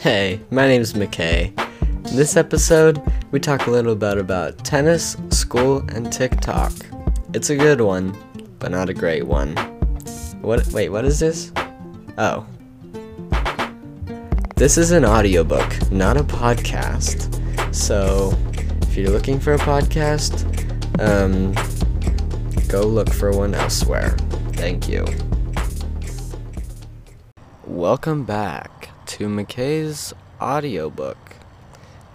Hey, my name is McKay. In this episode, we talk a little bit about tennis, school, and TikTok. It's a good one, but not a great one. What? Wait, what is this? Oh. This is an audiobook, not a podcast. So, if you're looking for a podcast, um, go look for one elsewhere. Thank you. Welcome back to McKay's audiobook.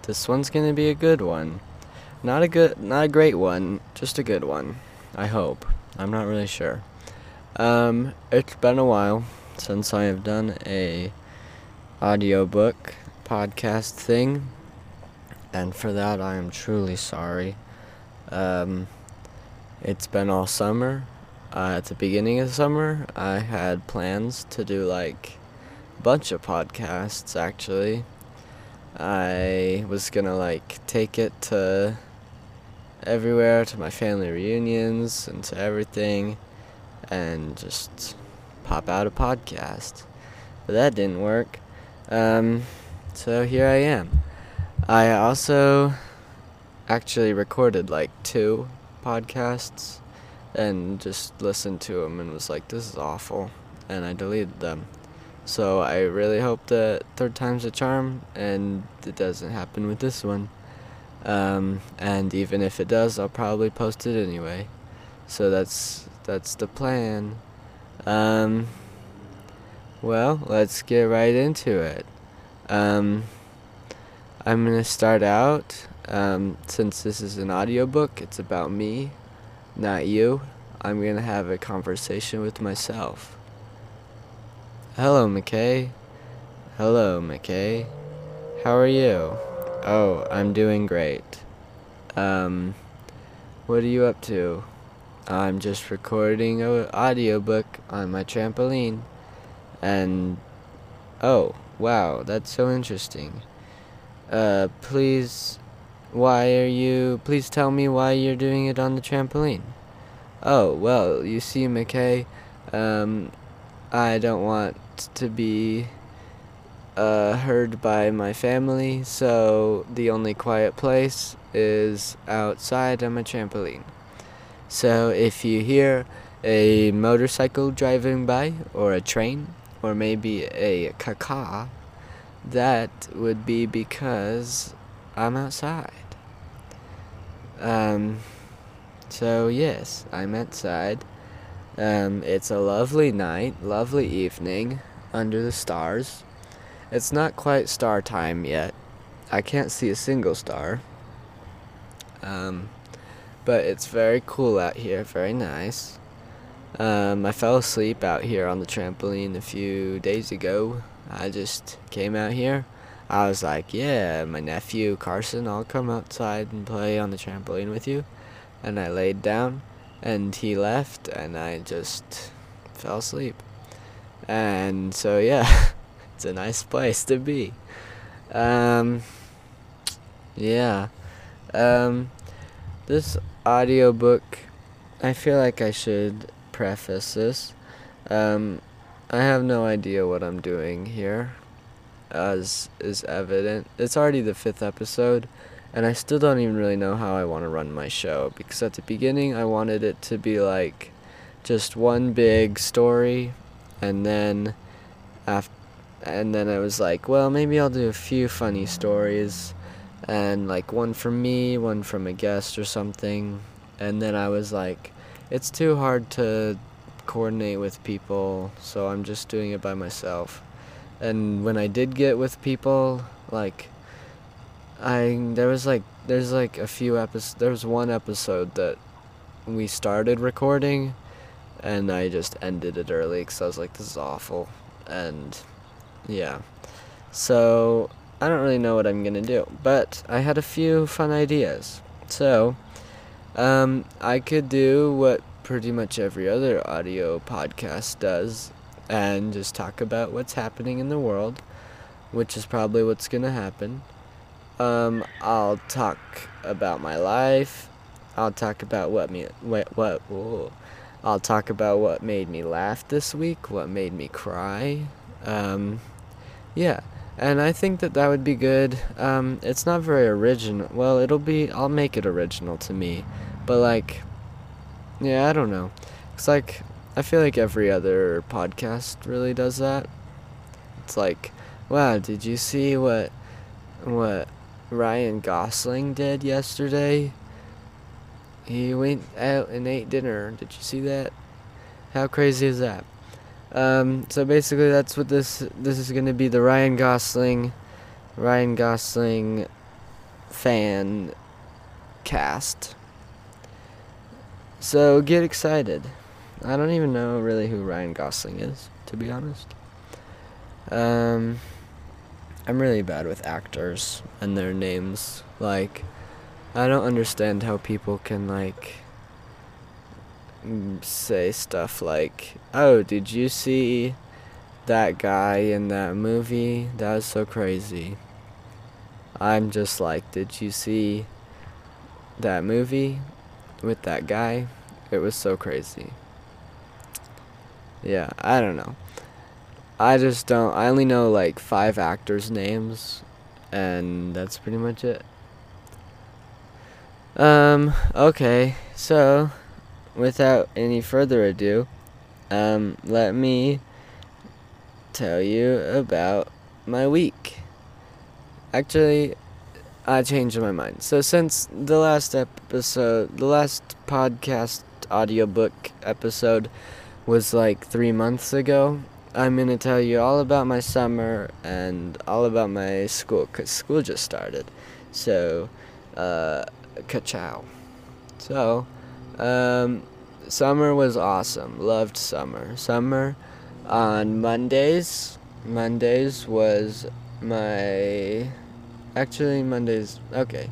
This one's gonna be a good one. Not a good not a great one, just a good one. I hope. I'm not really sure. Um, it's been a while since I have done a audiobook podcast thing. And for that I am truly sorry. Um, it's been all summer. Uh, at the beginning of summer, I had plans to do like bunch of podcasts actually. I was gonna like take it to everywhere to my family reunions and to everything and just pop out a podcast. But that didn't work. Um, so here I am. I also actually recorded like two podcasts and just listened to them and was like, this is awful. And I deleted them. So I really hope that third time's a charm and it doesn't happen with this one. Um, and even if it does, I'll probably post it anyway. So that's that's the plan. Um, well, let's get right into it. Um, I'm gonna start out. Um, since this is an audiobook, it's about me, not you. I'm gonna have a conversation with myself. Hello, McKay. Hello, McKay. How are you? Oh, I'm doing great. Um, what are you up to? I'm just recording a audiobook on my trampoline. And oh, wow, that's so interesting. Uh, please why are you please tell me why you're doing it on the trampoline? Oh, well, you see, McKay, um, I don't want to be uh, heard by my family, so the only quiet place is outside on my trampoline. So if you hear a motorcycle driving by, or a train, or maybe a caca, that would be because I'm outside. Um, so yes, I'm outside. Um, it's a lovely night, lovely evening under the stars. It's not quite star time yet. I can't see a single star. Um, but it's very cool out here, very nice. Um, I fell asleep out here on the trampoline a few days ago. I just came out here. I was like, yeah, my nephew Carson, I'll come outside and play on the trampoline with you. And I laid down, and he left, and I just fell asleep. And so, yeah, it's a nice place to be. Um, yeah. Um, this audiobook, I feel like I should preface this. Um, I have no idea what I'm doing here as is evident. It's already the fifth episode, and I still don't even really know how I want to run my show because at the beginning I wanted it to be like just one big story, and then after, and then I was like, well, maybe I'll do a few funny stories, and like one from me, one from a guest or something, and then I was like, it's too hard to coordinate with people, so I'm just doing it by myself. And when I did get with people, like I there was like there's like a few episodes. There was one episode that we started recording, and I just ended it early because I was like, this is awful, and yeah, so I don't really know what I'm gonna do, but I had a few fun ideas. So, um, I could do what pretty much every other audio podcast does, and just talk about what's happening in the world, which is probably what's gonna happen. Um, I'll talk about my life. I'll talk about what me what what. I'll talk about what made me laugh this week, what made me cry. Um, yeah, and I think that that would be good. Um, it's not very original. Well, it'll be. I'll make it original to me, but like, yeah, I don't know. It's like I feel like every other podcast really does that. It's like, wow, did you see what what Ryan Gosling did yesterday? He went out and ate dinner. Did you see that? How crazy is that? Um, so basically, that's what this this is going to be the Ryan Gosling, Ryan Gosling fan cast. So get excited. I don't even know really who Ryan Gosling is, to be honest. Um, I'm really bad with actors and their names. Like, I don't understand how people can like say stuff like, "Oh, did you see that guy in that movie? That was so crazy." I'm just like, "Did you see that movie with that guy? It was so crazy." Yeah, I don't know. I just don't. I only know like five actors' names, and that's pretty much it. Um, okay, so without any further ado, um, let me tell you about my week. Actually, I changed my mind. So since the last episode, the last podcast audiobook episode was like 3 months ago, I'm going to tell you all about my summer and all about my school cuz school just started. So, uh ka-chow. So, um, summer was awesome. Loved summer. Summer on Mondays. Mondays was my. Actually, Mondays. Okay.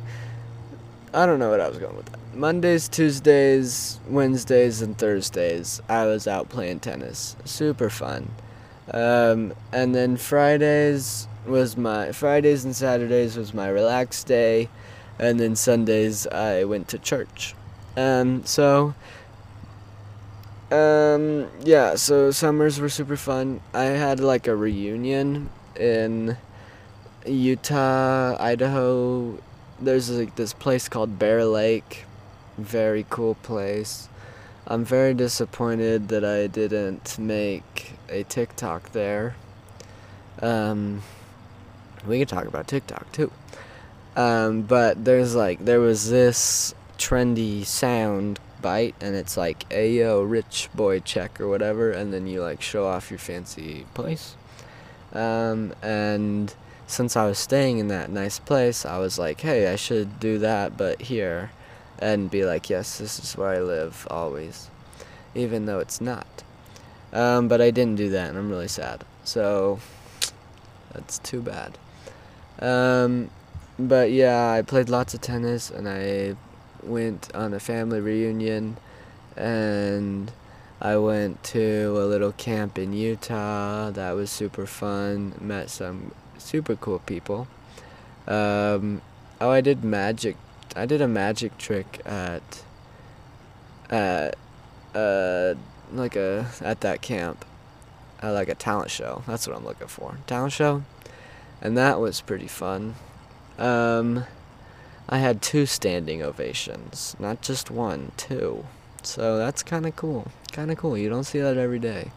I don't know what I was going with that. Mondays, Tuesdays, Wednesdays, and Thursdays, I was out playing tennis. Super fun. Um, and then Fridays was my. Fridays and Saturdays was my relaxed day. And then Sundays, I went to church. Um, so, um, yeah, so summers were super fun. I had like a reunion in Utah, Idaho. There's like this place called Bear Lake. Very cool place. I'm very disappointed that I didn't make a TikTok there. Um, we can talk about TikTok too. Um, but there's like there was this trendy sound bite and it's like ayo rich boy check or whatever and then you like show off your fancy place um, and since i was staying in that nice place i was like hey i should do that but here and be like yes this is where i live always even though it's not um, but i didn't do that and i'm really sad so that's too bad um, but yeah i played lots of tennis and i went on a family reunion and I went to a little camp in Utah. That was super fun. Met some super cool people. Um, oh, I did magic. I did a magic trick at at uh like a at that camp, like a talent show. That's what I'm looking for. Talent show, and that was pretty fun. Um, I had two standing ovations, not just one, two. So that's kind of cool. Kind of cool. You don't see that every day.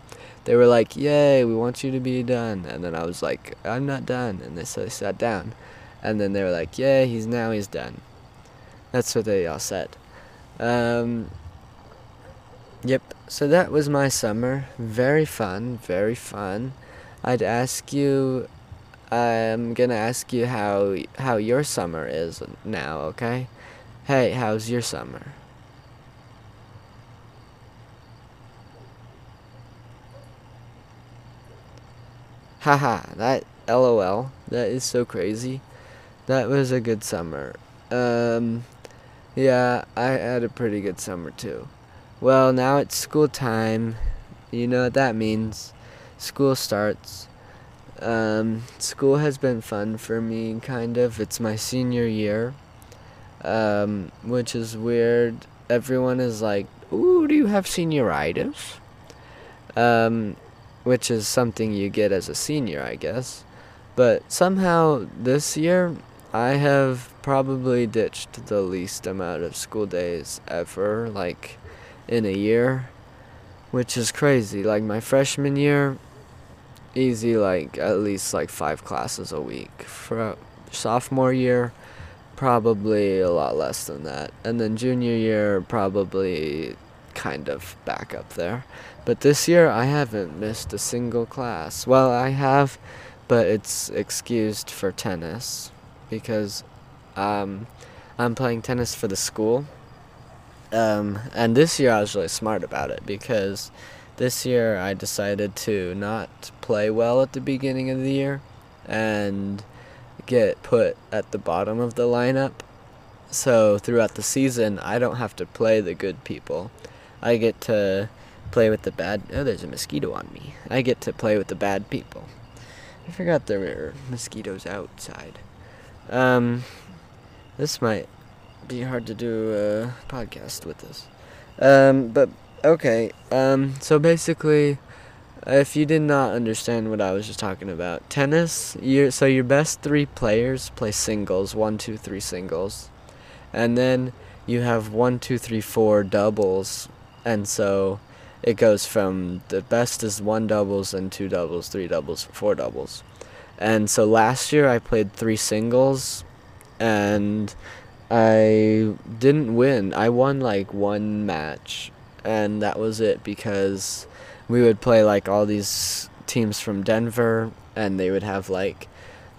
They were like, "Yay, we want you to be done," and then I was like, "I'm not done," and they so sat down, and then they were like, "Yeah, he's now he's done." That's what they all said. Um, yep. So that was my summer. Very fun. Very fun. I'd ask you I'm gonna ask you how how your summer is now, okay? Hey, how's your summer? Haha, that LOL. That is so crazy. That was a good summer. Um yeah, I had a pretty good summer too. Well, now it's school time. You know what that means. School starts. Um, school has been fun for me, kind of. It's my senior year, um, which is weird. Everyone is like, "Ooh, do you have senioritis?" Um, which is something you get as a senior, I guess. But somehow this year, I have probably ditched the least amount of school days ever, like in a year, which is crazy. Like my freshman year, easy, like at least like five classes a week. For sophomore year, probably a lot less than that. And then junior year, probably kind of back up there. But this year, I haven't missed a single class. Well, I have but it's excused for tennis because um, I'm playing tennis for the school. Um, and this year I was really smart about it because this year I decided to not play well at the beginning of the year and get put at the bottom of the lineup. So throughout the season, I don't have to play the good people. I get to play with the bad. Oh, there's a mosquito on me. I get to play with the bad people. I forgot there were mosquitoes outside. Um, this might be hard to do a podcast with this. Um, but okay. Um, so basically, if you did not understand what I was just talking about, tennis. You so your best three players play singles, one, two, three singles, and then you have one, two, three, four doubles, and so it goes from the best is one doubles and two doubles, three doubles, four doubles. And so last year I played three singles and I didn't win. I won like one match and that was it because we would play like all these teams from Denver and they would have like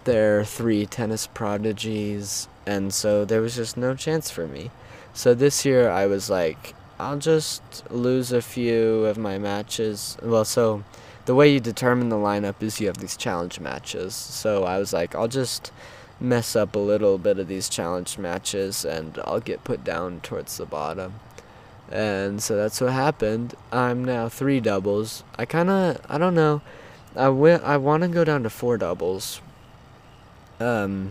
their three tennis prodigies and so there was just no chance for me. So this year I was like I'll just lose a few of my matches. Well, so the way you determine the lineup is you have these challenge matches. So I was like, I'll just mess up a little bit of these challenge matches and I'll get put down towards the bottom. And so that's what happened. I'm now three doubles. I kind of, I don't know. I I want to go down to four doubles. Um,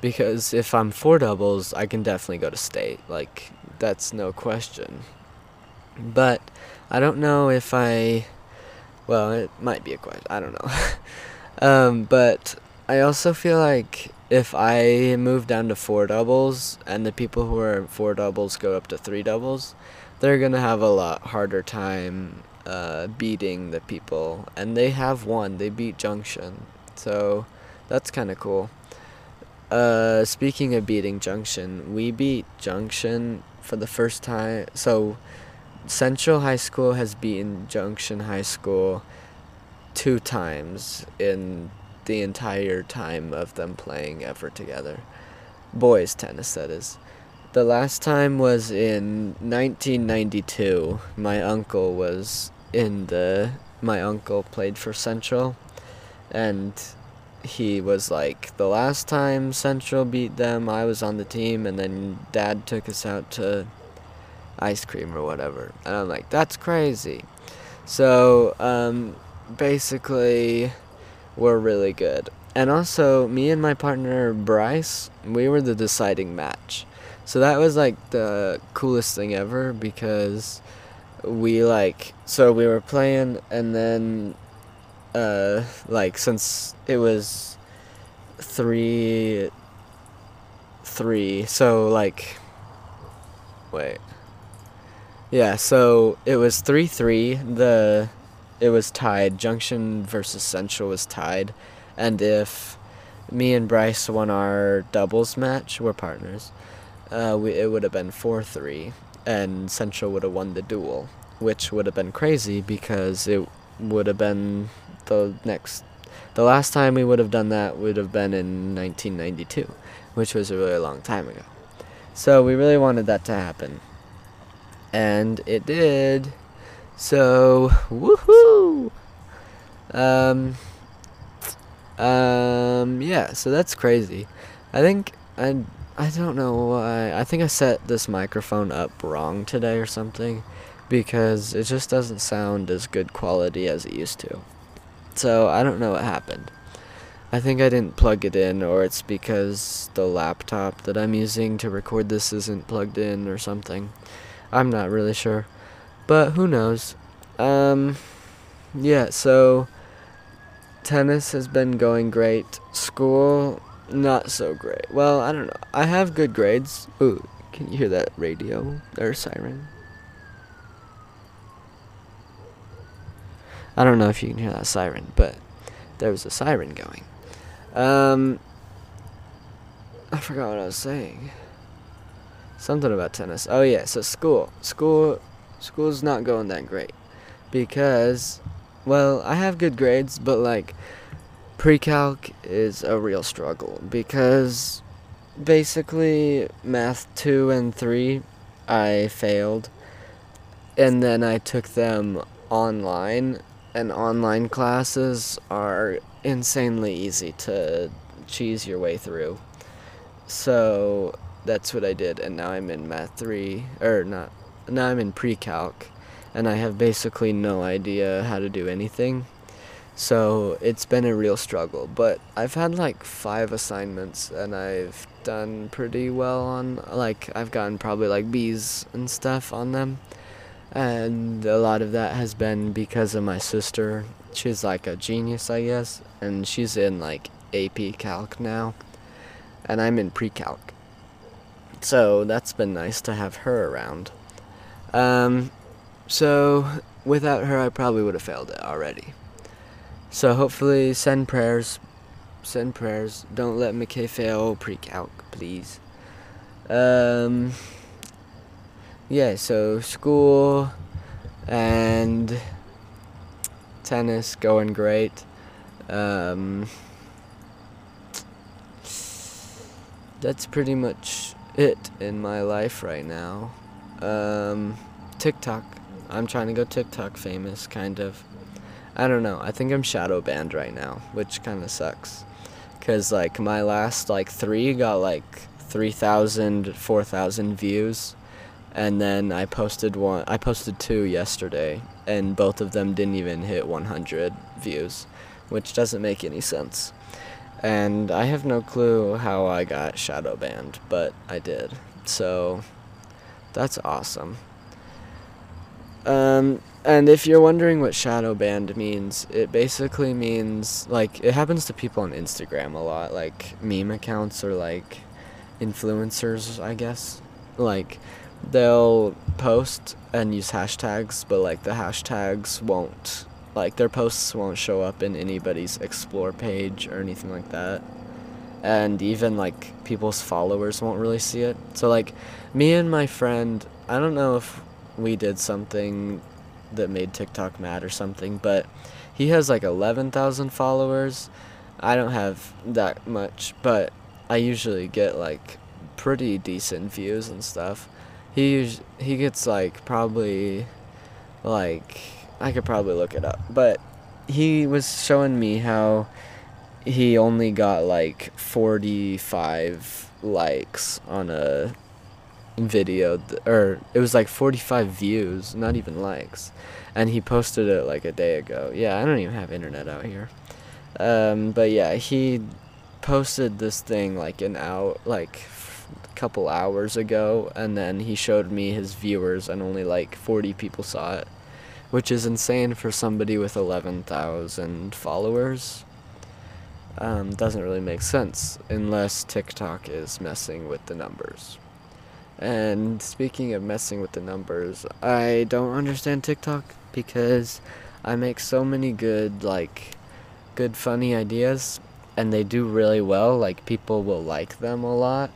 because if I'm four doubles, I can definitely go to state. Like, that's no question. But I don't know if I. Well, it might be a question. I don't know. um, but I also feel like if I move down to four doubles and the people who are four doubles go up to three doubles, they're gonna have a lot harder time uh, beating the people, and they have won. They beat Junction, so that's kind of cool. Uh, speaking of beating Junction, we beat Junction for the first time. So Central High School has beaten Junction High School two times in the entire time of them playing ever together. Boys tennis, that is. The last time was in 1992. My uncle was in the. My uncle played for Central, and he was like, the last time Central beat them, I was on the team, and then Dad took us out to ice cream or whatever. And I'm like, that's crazy. So, um, basically, we're really good. And also, me and my partner Bryce, we were the deciding match. So that was like the coolest thing ever because we like, so we were playing and then, uh, like, since it was three, three, so like, wait. Yeah, so it was 3 3. The it was tied. Junction versus Central was tied. And if me and Bryce won our doubles match, we're partners. Uh, we, it would have been 4 3. And Central would have won the duel, which would have been crazy because it would have been the next. The last time we would have done that would have been in 1992, which was a really long time ago. So we really wanted that to happen and it did. So, woohoo! Um, um, yeah, so that's crazy. I think I I don't know why. I think I set this microphone up wrong today or something because it just doesn't sound as good quality as it used to. So, I don't know what happened. I think I didn't plug it in or it's because the laptop that I'm using to record this isn't plugged in or something. I'm not really sure. But who knows? Um, yeah, so tennis has been going great. School, not so great. Well, I don't know. I have good grades. Ooh, can you hear that radio or siren? I don't know if you can hear that siren, but there was a siren going. Um, I forgot what I was saying. Something about tennis. Oh yeah, so school. School school's not going that great because well, I have good grades, but like pre-calc is a real struggle because basically math 2 and 3 I failed and then I took them online and online classes are insanely easy to cheese your way through. So that's what I did, and now I'm in Math 3, or not, now I'm in pre-calc, and I have basically no idea how to do anything. So it's been a real struggle, but I've had like five assignments, and I've done pretty well on, like, I've gotten probably like B's and stuff on them and a lot of that has been because of my sister. She's like a genius, I guess, and she's in like AP Calc now, and I'm in Pre Calc. So that's been nice to have her around. Um, so without her, I probably would have failed it already. So hopefully, send prayers. Send prayers. Don't let McKay fail pre calc, please. Um, yeah, so school and tennis going great. Um, that's pretty much it in my life right now. Um, TikTok. I'm trying to go TikTok famous, kind of. I don't know. I think I'm shadow banned right now, which kind of sucks. Cause like my last like three got like 3,000, 4,000 views and then I posted one. I posted two yesterday, and both of them didn't even hit 100 views, which doesn't make any sense. And I have no clue how I got shadow banned, but I did. So that's awesome. Um, and if you're wondering what shadow banned means, it basically means like it happens to people on Instagram a lot, like meme accounts or like influencers, I guess. Like they'll post and use hashtags, but like the hashtags won't like their posts won't show up in anybody's explore page or anything like that. And even like people's followers won't really see it. So like me and my friend, I don't know if we did something that made TikTok mad or something, but he has like 11,000 followers. I don't have that much, but I usually get like pretty decent views and stuff he he gets like probably like I could probably look it up, but he was showing me how he only got like 45 likes on a video th- or it was like 45 views, not even likes. And he posted it like a day ago. Yeah, I don't even have internet out here. Um, but yeah, he posted this thing like an out like couple hours ago, and then he showed me his viewers, and only like 40 people saw it, which is insane for somebody with 11,000 followers. Um, doesn't really make sense unless TikTok is messing with the numbers. And speaking of messing with the numbers, I don't understand TikTok because I make so many good, like, good funny ideas and they do really well. Like, people will like them a lot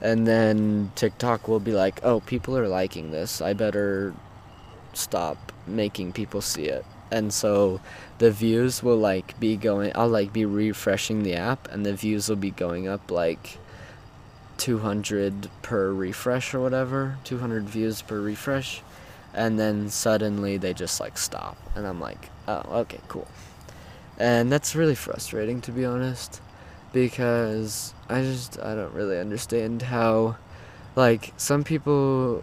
and then TikTok will be like, "Oh, people are liking this. I better stop making people see it." And so the views will like be going I'll like be refreshing the app and the views will be going up like 200 per refresh or whatever, 200 views per refresh. And then suddenly they just like stop and I'm like, "Oh, okay, cool." And that's really frustrating to be honest because I just I don't really understand how like some people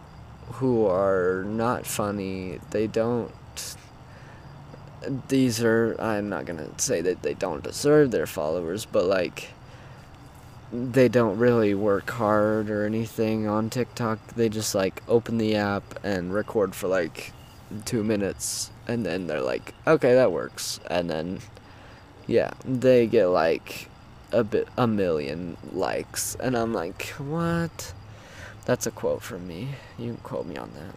who are not funny, they don't these are I'm not to say that they don't deserve their followers, but like they don't really work hard or anything on TikTok. They just like open the app and record for like 2 minutes and then they're like, "Okay, that works." And then yeah, they get like a bit a million likes, and I'm like, what? That's a quote from me. You can quote me on that.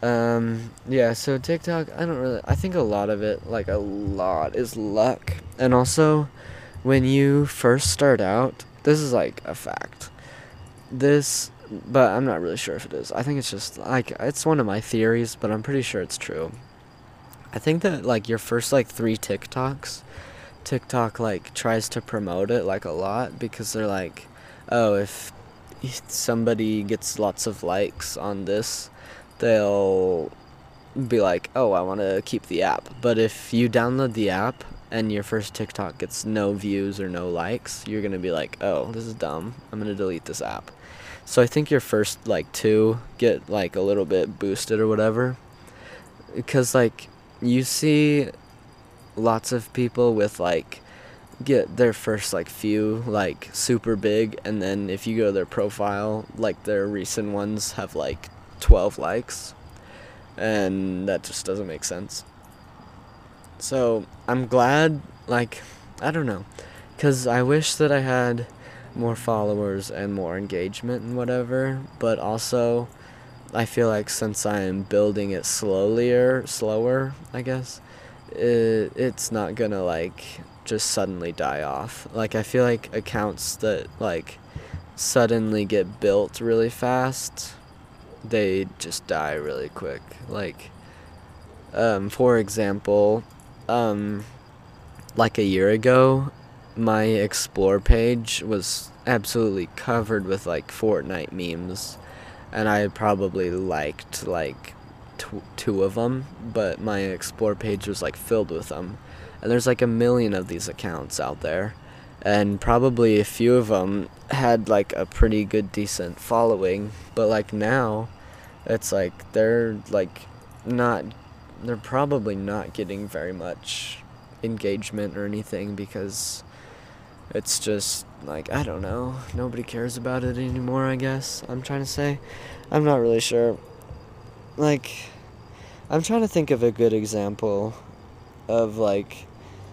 Um, yeah, so TikTok, I don't really, I think a lot of it, like a lot, is luck. And also, when you first start out, this is like a fact. This, but I'm not really sure if it is. I think it's just like, it's one of my theories, but I'm pretty sure it's true. I think that like your first like three TikToks, TikTok like tries to promote it like a lot because they're like, oh, if somebody gets lots of likes on this, they'll be like, oh, I want to keep the app. But if you download the app and your first TikTok gets no views or no likes, you're going to be like, oh, this is dumb. I'm going to delete this app. So I think your first like two get like a little bit boosted or whatever. Because like you see lots of people with like get their first like few like super big and then if you go to their profile like their recent ones have like 12 likes and that just doesn't make sense. So i'm glad like i don't know because i wish that i had more followers and more engagement and whatever but also i feel like since i am building it slowly or slower i guess it, it's not gonna like just suddenly die off. Like I feel like accounts that like suddenly get built really fast, they just die really quick. Like um, for example, um, like a year ago, my explore page was absolutely covered with like Fortnite memes, and I probably liked like t- two of them, but my explore page was like filled with them and there's like a million of these accounts out there and probably a few of them had like a pretty good decent following but like now it's like they're like not they're probably not getting very much engagement or anything because it's just like I don't know nobody cares about it anymore I guess I'm trying to say. I'm not really sure. Like I'm trying to think of a good example of like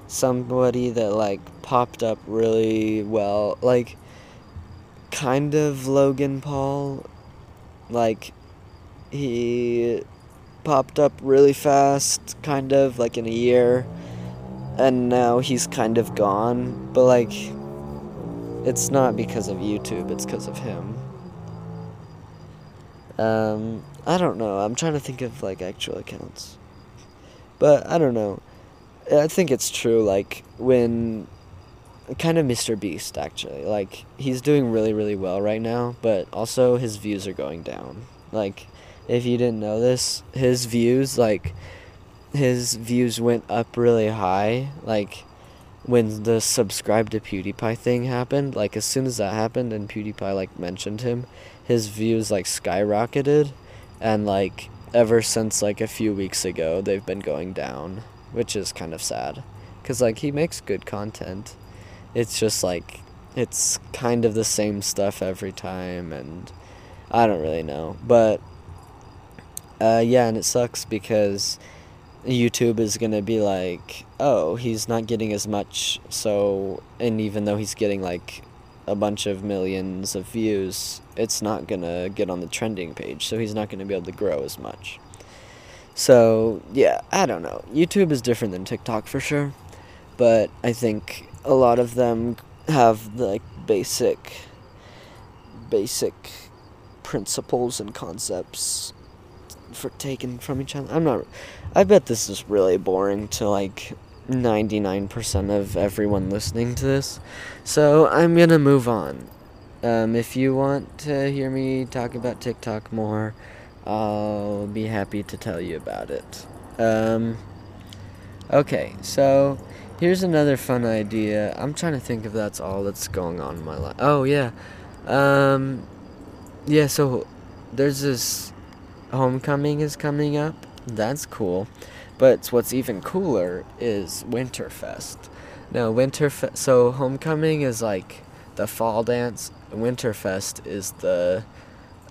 somebody that like popped up really well like kind of Logan Paul like he popped up really fast kind of like in a year and now he's kind of gone but like it's not because of YouTube it's because of him. Um I don't know I'm trying to think of like actual accounts. But I don't know I think it's true. Like when kind of Mr. Beast actually. Like he's doing really really well right now, but also his views are going down. Like if you didn't know this, his views like his views went up really high like when the subscribe to PewDiePie thing happened, like as soon as that happened and PewDiePie like mentioned him, his views like skyrocketed and like ever since like a few weeks ago, they've been going down which is kind of sad because like he makes good content. It's just like it's kind of the same stuff every time and i don't really know. But uh, yeah and it sucks because youtube is going to be like oh he's not getting as much so and even though he's getting like a bunch of millions of views it's not going to get on the trending page so he's not going to be able to grow as much so, yeah, I don't know. YouTube is different than TikTok for sure, but I think a lot of them have the like, basic basic principles and concepts for taken from each other. I'm not I bet this is really boring to like 99% of everyone listening to this. So, I'm going to move on. Um, if you want to hear me talk about TikTok more, I'll be happy to tell you about it. Um, okay, so here's another fun idea. I'm trying to think if that's all that's going on in my life. Oh, yeah. Um, yeah, so there's this homecoming is coming up. That's cool. But what's even cooler is Winterfest. Now, Winterfest. So, homecoming is like the fall dance. Winterfest is the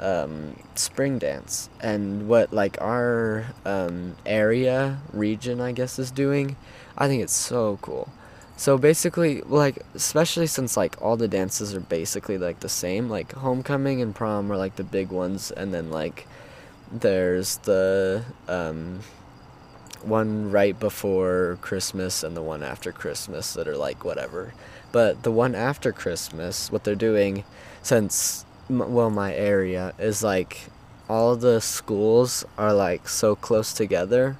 um, spring dance and what like our um, area region I guess is doing. I think it's so cool So basically, like, especially since like all the dances are basically like the same, like homecoming and prom are like the big ones, and then like there's the um, one right before Christmas and the one after Christmas that are like whatever. But the one after Christmas, what they're doing, since well my area is like all the schools are like so close together.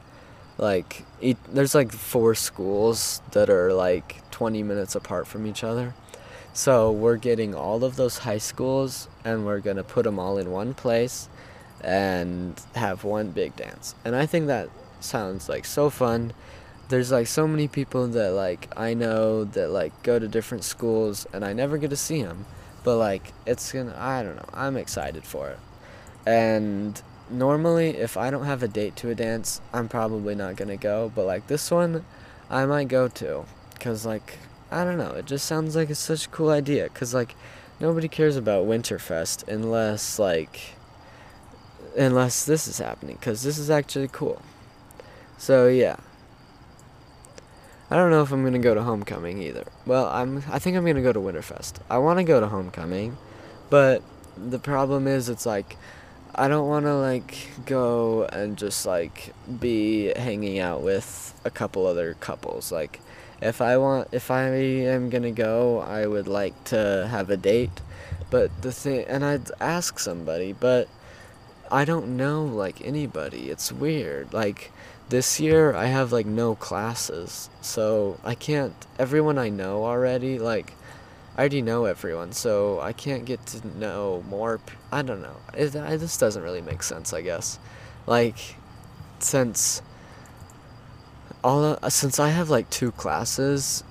Like it, there's like four schools that are like 20 minutes apart from each other. So we're getting all of those high schools and we're going to put them all in one place and have one big dance. And i think that sounds like so fun. There's like so many people that like i know that like go to different schools and i never get to see them but like it's gonna i don't know i'm excited for it and normally if I don't have a date to a dance, I'm probably not gonna go. But like this one, I might go to, cause like I don't know, it just sounds like it's such a cool idea. Cause like nobody cares about Winterfest unless like unless this is happening, cause this is actually cool. So yeah. I don't know if I'm gonna go to homecoming either. Well, I'm. I think I'm gonna go to Winterfest. I want to go to homecoming, but the problem is, it's like I don't want to like go and just like be hanging out with a couple other couples. Like if I want if I am going to go, I would like to have a date. But the thing and I'd ask somebody, but I don't know like anybody. It's weird. Like this year I have like no classes. So I can't everyone I know already like I already know everyone, so I can't get to know more. I don't know. It, it this doesn't really make sense, I guess. Like, since all since I have like two classes,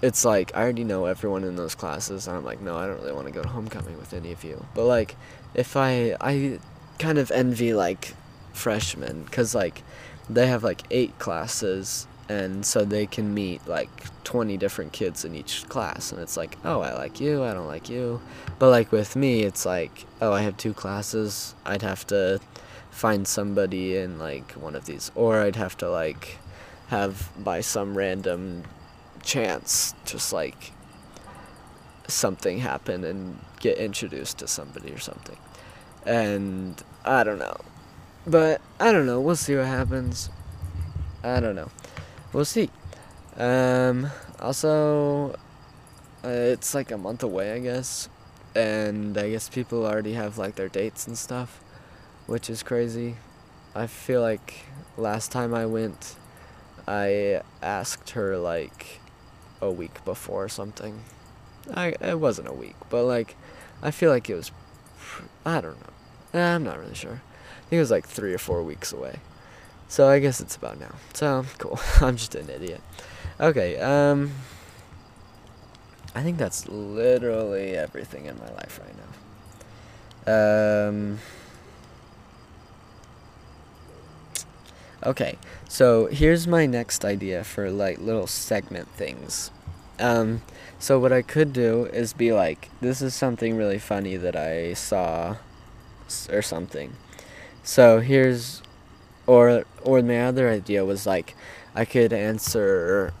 it's like I already know everyone in those classes, and I'm like, no, I don't really want to go to homecoming with any of you. But like, if I I kind of envy like freshmen, cause like they have like eight classes and so they can meet like 20 different kids in each class and it's like oh i like you i don't like you. But like with me it's like oh i have two classes i'd have to find somebody in like one of these or i'd have to like have by some random chance just like something happen and get introduced to somebody or something. And i don't know but i don't know we'll see what happens i don't know we'll see. Um, also, uh, it's like a month away, I guess, and I guess people already have like their dates and stuff, which is crazy. I feel like last time I went, I asked her like a week before or something. I it wasn't a week, but like I feel like it was. I don't know. I'm not really sure. I think it was like three or four weeks away. So I guess it's about now. So cool. I'm just an idiot. Okay, um I think that's literally everything in my life right now. Um Okay, so here's my next idea for like little segment things. Um so what I could do is be like this is something really funny that I saw or something. So here's or or my other idea was like I could answer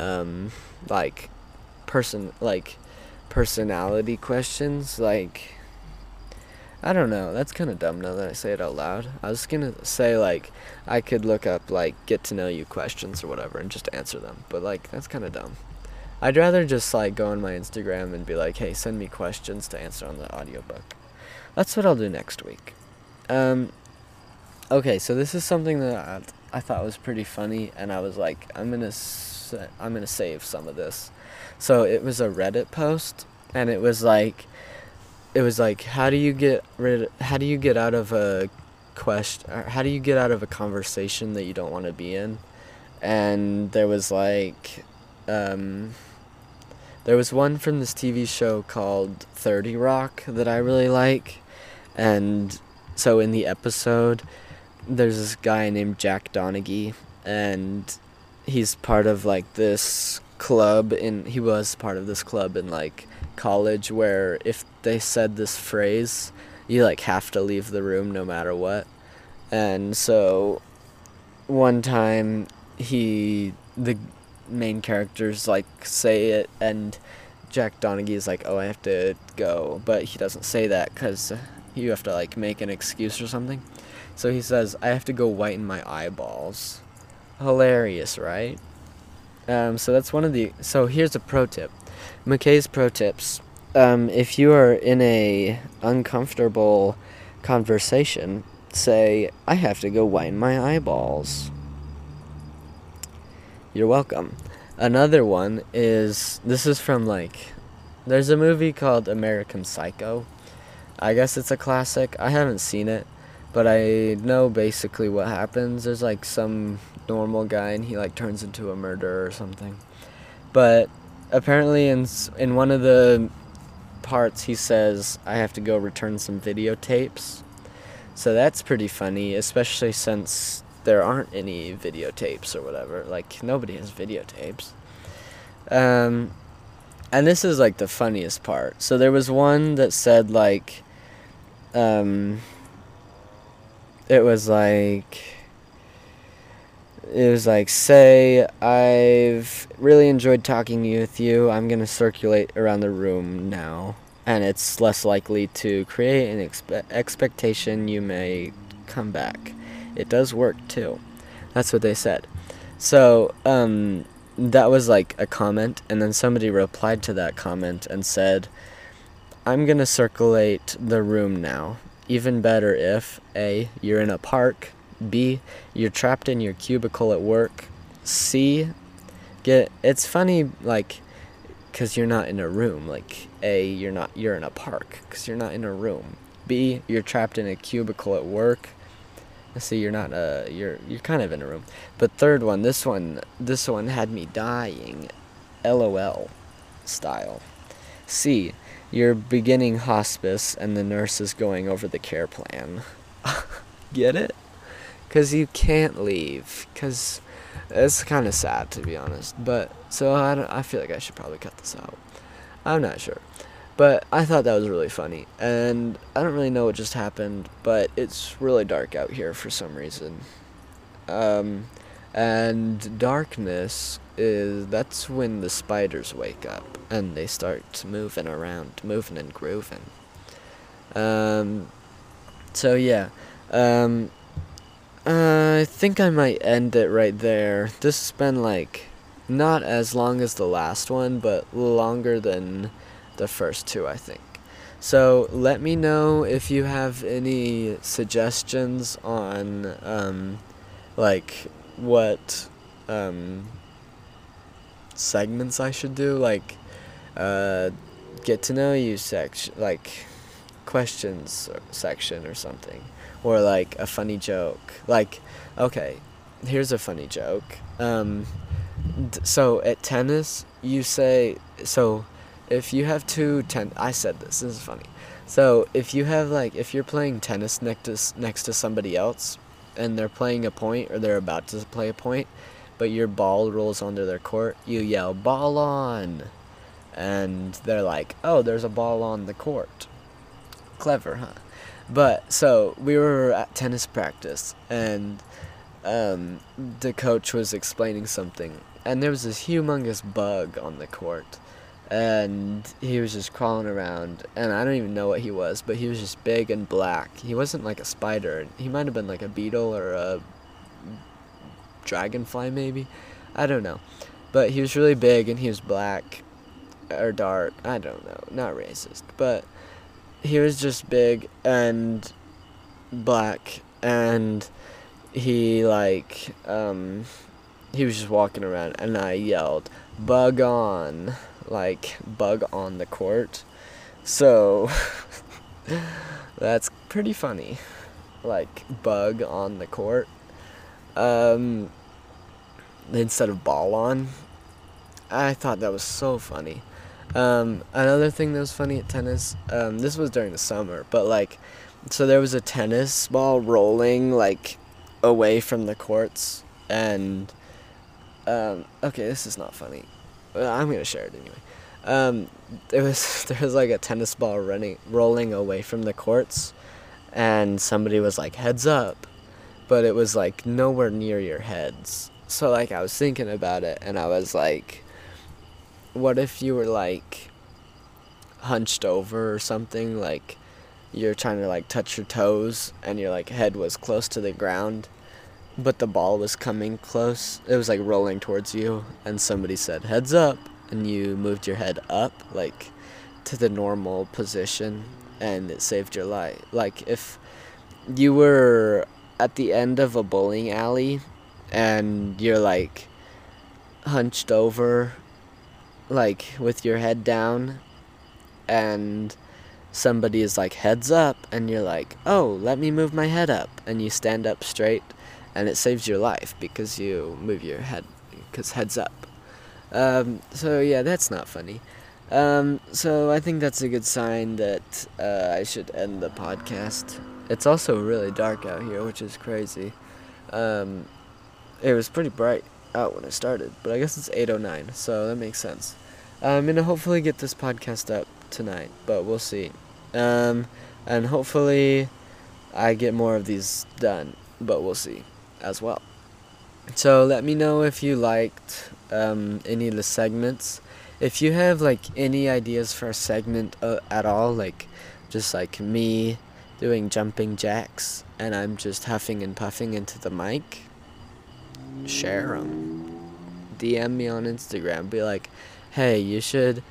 um like person like personality questions like I don't know. That's kind of dumb now that I say it out loud. I was to say like I could look up like get to know you questions or whatever and just answer them. But like that's kind of dumb. I'd rather just like go on my Instagram and be like, "Hey, send me questions to answer on the audiobook." That's what I'll do next week. Um Okay, so this is something that I, I thought was pretty funny, and I was like, I'm gonna sa- I'm gonna save some of this. So it was a Reddit post, and it was like, it was like, how do you get rid? How do you get out of a question? How do you get out of a conversation that you don't want to be in? And there was like, um, there was one from this TV show called Thirty Rock that I really like, and so in the episode there's this guy named Jack Donaghy, and he's part of like this club in he was part of this club in like college where if they said this phrase you like have to leave the room no matter what. And so one time he the main characters like say it and Jack Donaghy is like, "Oh, I have to go," but he doesn't say that because you have to like make an excuse or something. So he says, "I have to go whiten my eyeballs." Hilarious, right? Um, so that's one of the. So here's a pro tip. McKay's pro tips. Um, if you are in a uncomfortable conversation, say, "I have to go whiten my eyeballs." You're welcome. Another one is this is from like there's a movie called American Psycho. I guess it's a classic. I haven't seen it, but I know basically what happens. There's like some normal guy and he like turns into a murderer or something. But apparently in in one of the parts he says I have to go return some videotapes. So that's pretty funny, especially since there aren't any videotapes or whatever. Like nobody has videotapes. Um, and this is like the funniest part. So there was one that said like, um, it was like, it was like, say I've really enjoyed talking with you. I'm gonna circulate around the room now, and it's less likely to create an expe- expectation you may come back it does work too. That's what they said. So, um, that was like a comment, and then somebody replied to that comment and said, I'm gonna circulate the room now. Even better if A, you're in a park, B, you're trapped in your cubicle at work, C, get it's funny like cuz you're not in a room, like A, you're not you're in a park cuz you're not in a room. B, you're trapped in a cubicle at work. See, you're not uh you're you're kind of in a room. But third one, this one this one had me dying. LOL style. C, you're beginning hospice and the nurse is going over the care plan. Get it? Cuz you can't leave cuz it's kind of sad to be honest. But so I I feel like I should probably cut this out. I'm not sure. But I thought that was really funny. And I don't really know what just happened, but it's really dark out here for some reason. Um, and darkness is that's when the spiders wake up and they start moving around, moving and grooving. Um, so yeah, um, I think I might end it right there. This has been like not as long as the last one, but longer than the first two, I think. So let me know if you have any suggestions on, um, like, what um, segments I should do, like, uh, get to know you section, like, questions section or something, or like a funny joke. Like, okay, here's a funny joke. Um, so at tennis, you say so if you have two ten, I said this. This is funny. So if you have like if you're playing tennis next to next to somebody else, and they're playing a point or they're about to play a point, but your ball rolls onto their court, you yell "ball on," and they're like, "Oh, there's a ball on the court." Clever, huh? But so we were at tennis practice, and um, the coach was explaining something, and there was this humongous bug on the court and he was just crawling around and i don't even know what he was but he was just big and black he wasn't like a spider he might have been like a beetle or a dragonfly maybe i don't know but he was really big and he was black or dark i don't know not racist but he was just big and black and he like um he was just walking around and i yelled bug on like bug on the court. So that's pretty funny. Like bug on the court. Um instead of ball on. I thought that was so funny. Um, another thing that was funny at tennis, um, this was during the summer, but like, so there was a tennis ball rolling like away from the courts, and um, okay, this is not funny. I'm gonna share it anyway. Um, there was there was like a tennis ball running rolling away from the courts, and somebody was like heads up, but it was like nowhere near your heads. So like I was thinking about it and I was like what if you were like hunched over or something? Like you're trying to like touch your toes and your like head was close to the ground but the ball was coming close. It was like rolling towards you and somebody said heads up and you moved your head up like to the normal position and it saved your life. Like if you were at the end of a bowling alley and you're like hunched over like with your head down and somebody is like heads up and you're like oh let me move my head up and you stand up straight and it saves your life because you move your head because heads up. Um, so yeah that's not funny. Um, so i think that's a good sign that uh, i should end the podcast. It's also really dark out here which is crazy. Um, it was pretty bright out when i started but i guess it's 809 so that makes sense i'm gonna hopefully get this podcast up tonight but we'll see um, and hopefully I get more of these done, but we'll see as well. So let me know if you liked um, any of the segments. If you have like any ideas for a segment uh, at all, like just like me doing jumping jacks and I'm just huffing and puffing into the mic, share them. DM me on Instagram. Be like, hey, you should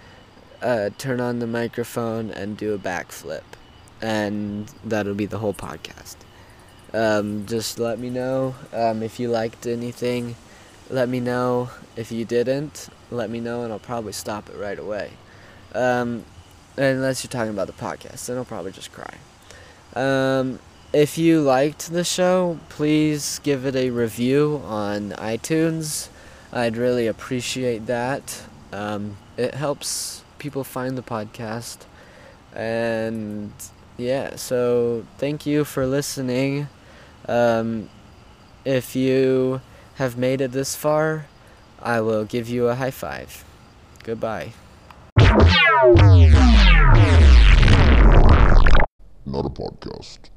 uh, turn on the microphone and do a backflip, and that'll be the whole podcast. Um, just let me know um, if you liked anything. Let me know if you didn't. Let me know, and I'll probably stop it right away. Um, unless you're talking about the podcast, then I'll probably just cry. If you liked the show, please give it a review on iTunes. I'd really appreciate that. Um, it helps people find the podcast. And yeah, so thank you for listening. Um, if you have made it this far, I will give you a high five. Goodbye. Not a podcast.